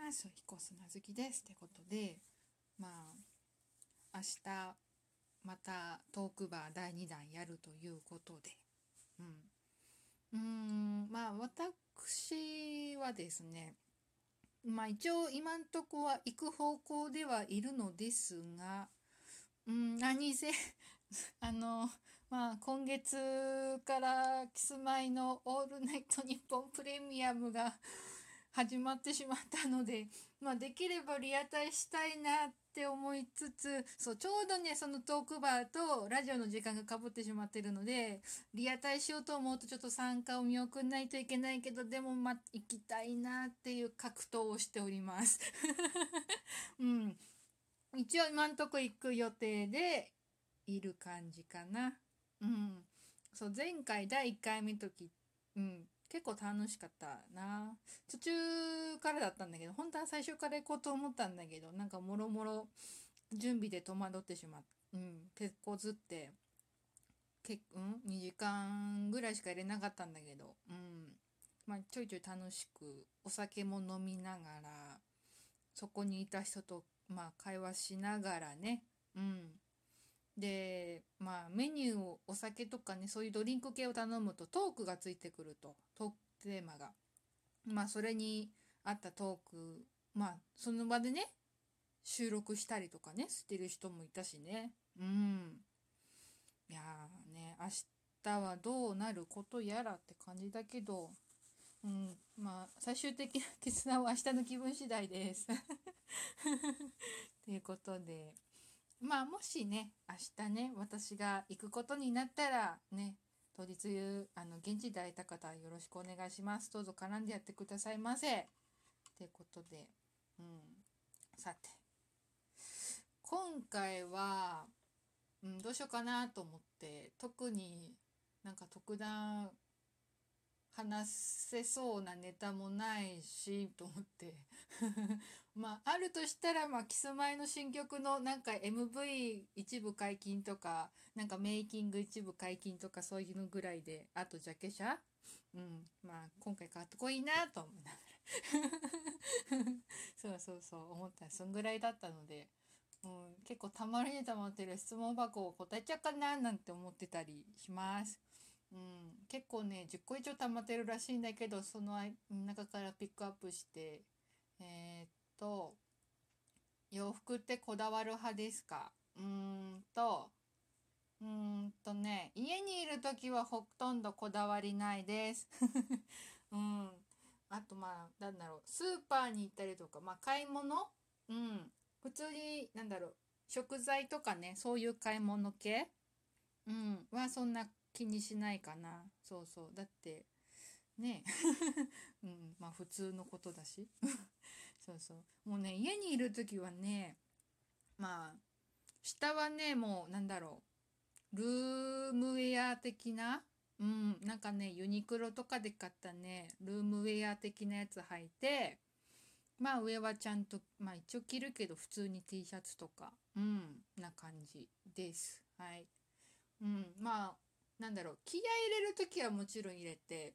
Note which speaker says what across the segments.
Speaker 1: ます彦砂好きですってことでまあ明日またトークバー第2弾やるということで。うん。うーんまあ私はですねまあ一応今んとこは行く方向ではいるのですがうん何せ あのまあ今月からキスマイの「オールナイトニッポンプレミアム」が始まってしまったので、まあ、できればリアタイしたいなって思いつつそうちょうどねそのトークバーとラジオの時間がかぶってしまってるのでリアタイしようと思うとちょっと参加を見送んないといけないけどでもま行きたいなっていう格闘をしております。うん一応今んとこ行く予定でいる感じかな。うん。そう、前回第1回目の時、うん、結構楽しかったな。途中からだったんだけど、本当は最初から行こうと思ったんだけど、なんかもろもろ準備で戸惑ってしまって、うん、結構ずって、けうん、2時間ぐらいしか入れなかったんだけど、うん。まあ、ちょいちょい楽しく、お酒も飲みながら、そこにいた人と、まあ、会話しながらね、うん。で、まあ、メニューをお酒とかね、そういうドリンク系を頼むとトークがついてくると、トークテーマが。まあ、それに合ったトーク、まあ、その場でね、収録したりとかね、してる人もいたしね。うん。いやーね、明日はどうなることやらって感じだけど、うん、まあ、最終的な決断は明日の気分次第です。ということで、まあもしね明日ね私が行くことになったらね当日あの現地で会えた方よろしくお願いします。どうぞ絡んでやってくださいませ。ということで、うん、さて。今回は、うん、どうしようかなと思って特になんか特段話せそうなネタもないしと思って。まああるとしたらまあキスマイの新曲のなんか MV 一部解禁とかなんかメイキング一部解禁とかそういうのぐらいであとジャケ写？うん。まあ今回かっこいいなと思いながら。そうそうそう思った。らそんぐらいだったので、うん、結構たまりにたまってる質問箱を答えちゃうかななんて思ってたりします。うん、結構ね10個以上溜まってるらしいんだけどその中からピックアップしてえー、っと洋服ってこだわる派ですか？うーんとうーんとね家にいる時はほとんどこだわりないです。うん。あとまあなんだろうスーパーに行ったりとかまあ買い物？うん。普通になんだろう食材とかねそういう買い物系？うん。はそんな気にしないかな。そうそう。だってね。うん。まあ普通のことだし。そうそう。もうね家にいる時はねまあ下はねもうなんだろう。ルームウェア的なうん。なんかねユニクロとかで買ったねルームウェア的なやつ履いてまあ上はちゃんとまあ一応着るけど普通に T シャツとか。うん。な感じです。はい。うん。まあなんだろう気合入れる時はもちろん入れて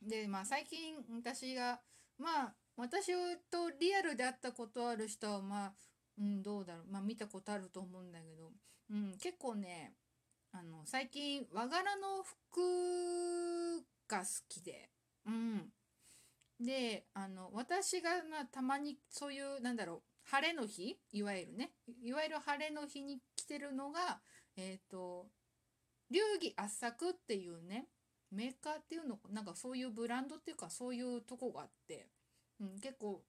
Speaker 1: でまあ最近私がまあ私とリアルで会ったことある人はまあうんどうだろうまあ見たことあると思うんだけど、うん、結構ねあの最近和柄の服が好きでうん。であの私がまあたまにそういうなんだろう晴れの日いわゆるねいわゆる晴れの日に着てるのがえっ、と流儀圧搾っていうねメーカーっていうのなんかそういうブランドっていうかそういうとこがあって、うん、結構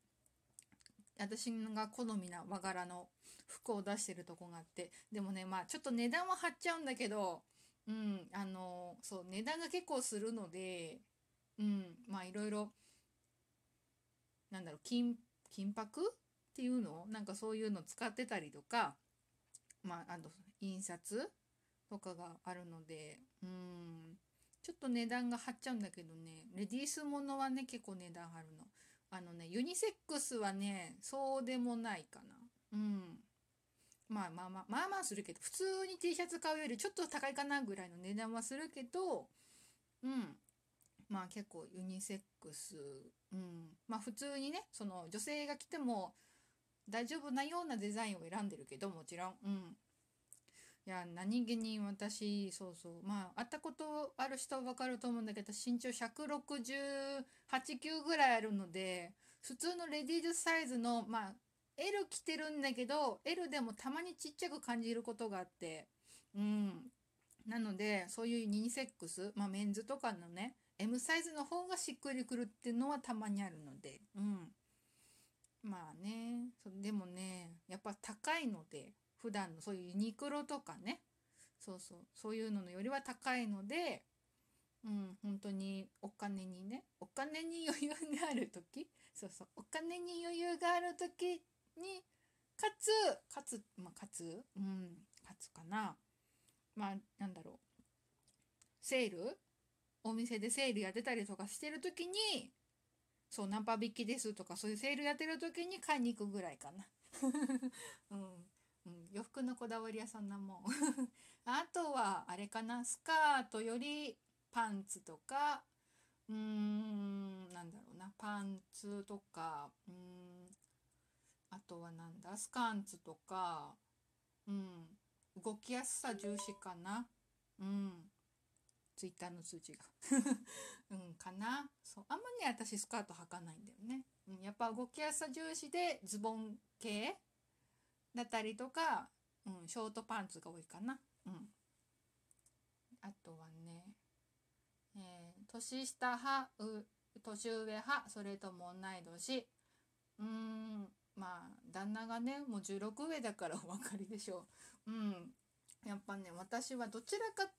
Speaker 1: 私が好みな和柄の服を出してるとこがあってでもねまあちょっと値段は張っちゃうんだけどうんあのそう値段が結構するのでうんまあいろいろなんだろう金金箔っていうのなんかそういうの使ってたりとかまああの印刷とかがあるのでうん。ちょっと値段が張っちゃうんだけどねレディースものはね結構値段張るの。あのねユニセックスはねそうでもないかな。うん。まあまあまあまあまあするけど普通に T シャツ買うよりちょっと高いかなぐらいの値段はするけどうん。まあ結構ユニセックス、うん、まあ普通にねその女性が着ても大丈夫なようなデザインを選んでるけどもちろん、うん、いや何気に私そうそう。まあ会ったことある人は分かると思うんだけど身長168 9ぐらいあるので普通のレディースサイズのまあ L 着てるんだけど L でもたまにちっちゃく感じることがあってうん。なのでそういうユニセックスまあメンズとかのね M サイズの方がしっくりくるっていうのはたまにあるのでうん。まあね。でもねやっぱ高いので普段のそういうユニクロとかね。そうそう。そういうののよりは高いのでうん本当にお金にねお金に余裕がある時そうそう。お金に余裕がある時にかつかつまあかつうんかつかな。まあなんだろう。セールお店でセールやってたりとかしてる時にそうナンパ引きですとかそういうセールやってる時に買いに行くぐらいかな。うん。うん、洋服のこだわり屋さんなもん。あとはあれかなスカートよりパンツとか。うーんなんだろうな。パンツとか。うん。あとはなんだスカンツとか。うん。動きやすさ重視かな。うん。ツイッターの通知が。うんかな。そう。あんまり私スカート履かないんだよね、うん、やっぱ動きやすさ重視でズボン系だったりとか、うん、ショートパンツが多いかな。うん。あとはね、えー、年下派、年上派、それとも同い年。うーん、まあ、旦那がね、もう16上だからお分かりでしょう。うん。やっぱね、私はどちらかっ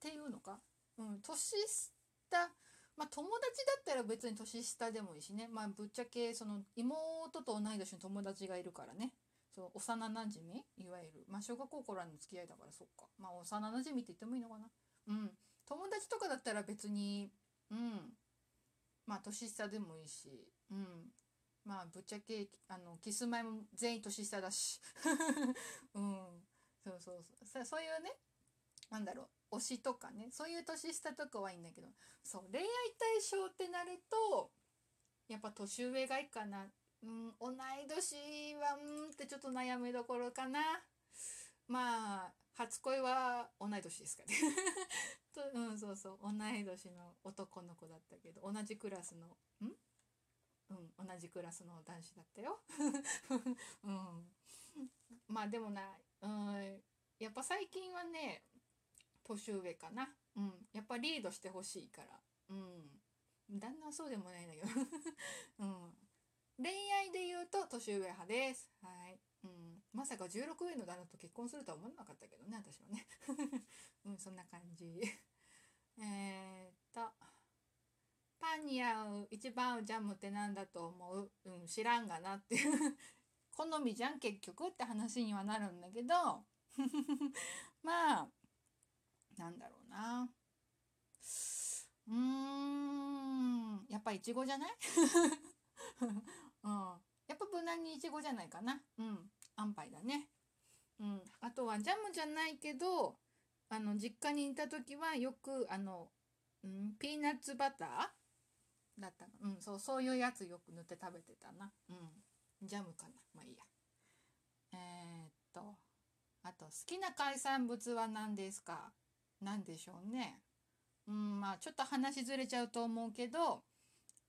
Speaker 1: ていうのか、うん、年下、まあ友達だったら別に年下でもいいしね。まあぶっちゃけその妹と同い年の友達がいるからね。そう幼なじみいわゆる。まあ小学校からの付き合いだからそっか。まあ幼なじみって言ってもいいのかな。うん。友達とかだったら別にうん。まあ年下でもいいし。うん。まあぶっちゃけあのキスマイも全員年下だし。うん。そうそうそう。そういうねなんだろう。推しとかね。そういう年下とかはいいんだけど。そう恋愛対象ってなるとやっぱ年上がいいかな。うん、同い年はうんってちょっと悩みどころかな。まあ初恋は同い年ですかね と、うん、そうそう同い年の男の子だったけど同じクラスのん？うん同じクラスの男子だったよ。うん、まあでもな、うん、やっぱ最近はね年上かな。うん、やっぱリードしてほしいから。うん。旦那はそうでもないんだけど うん。恋愛で言うと年上派です。はい。うん。まさか16上の旦那と結婚するとは思わなかったけどね、私はね。うん、そんな感じ。え、っと。パンに合う一番合うジャムって何だと思う？うん、知らんがなっていう 好みじゃん結局って話にはなるんだけどまあなんだろうなうーんやっぱいちごじゃない？うん、やっぱ無難にいちごじゃないかな。うん。安牌だね。うん。あとはジャムじゃないけどあの実家にいた時はよくあの、うん、ピーナッツバターだったうんそうそういうやつよく塗って食べてたな。うん。ジャムかな。まあいいや。えー、っとあと好きな海産物は何ですか？何でしょうね。うんまあちょっと話ずれちゃうと思うけど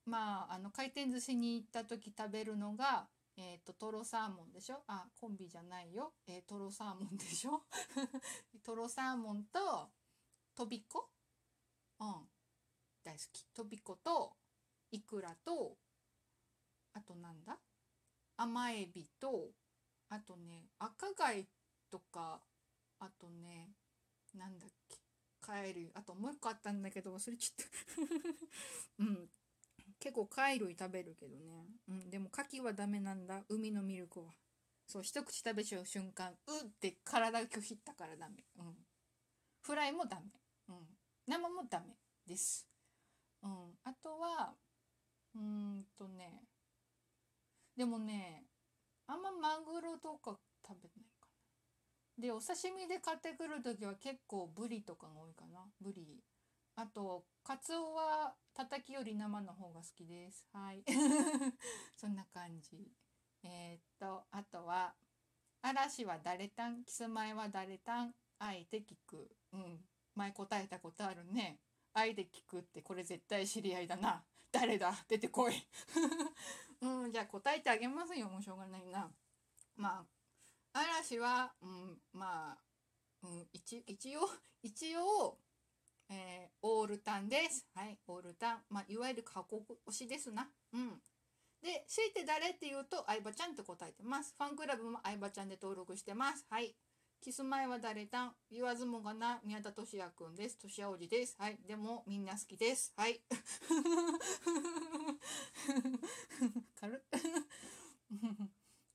Speaker 1: まあ、あの回転寿司に行った時食べるのが、えっ、ー、と、トロサーモンでしょ？あ、コンビじゃないよ。えー、トロサーモンでしょ？トロサーモンと、とびこうん。大好き。とびこと、いくらと、あとなんだ？甘エビと、あとね、赤貝とか、あとね、なんだっけ、カエル、あともう一個あったんだけど忘れちゃった うん。結構貝類食べるけどね。うん、でも牡蠣はダメなんだ。海のミルクは。そう、一口食べちゃう瞬間、うって体拒否ったからダメ。うん。フライもダメ。うん。生もダメです。うん。あとは、うーんとね、でもね、あんまマグロとか食べないかな。で、お刺身で買ってくる時は結構ブリとかが多いかな。ブリ。あと、カツオは叩きより生の方が好きです。はい。そんな感じ。えー、っとあとは嵐は誰たん？キスマイは誰たん？あえて聞く。うん。前答えたことあるね。あえて聞くってこれ絶対知り合いだな。誰だ？出てこい。うんじゃあ答えてあげますよ。もうしょうがないな。まあ嵐は、うん、まあ、うん、一一応一応えー、オールタンです。はい、オールタン。まあ、いわゆる過去推しですな。うん。で、強いて誰って言うと、相葉ちゃんって答えてます。ファンクラブも相葉ちゃんで登録してます。はい。キスマイは誰たん言わずもがな、宮田俊也くんです。俊也おじです。はい。でも、みんな好きです。はい。軽っ。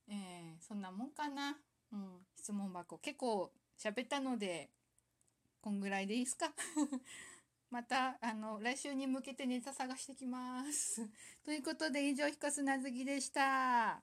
Speaker 1: えー、そんなもんかな。うん。質問箱。結構喋ったので、こんぐらいでいいですか？また、あの、来週に向けてネタ探してきます。ということで、以上、ひかすなずきでした。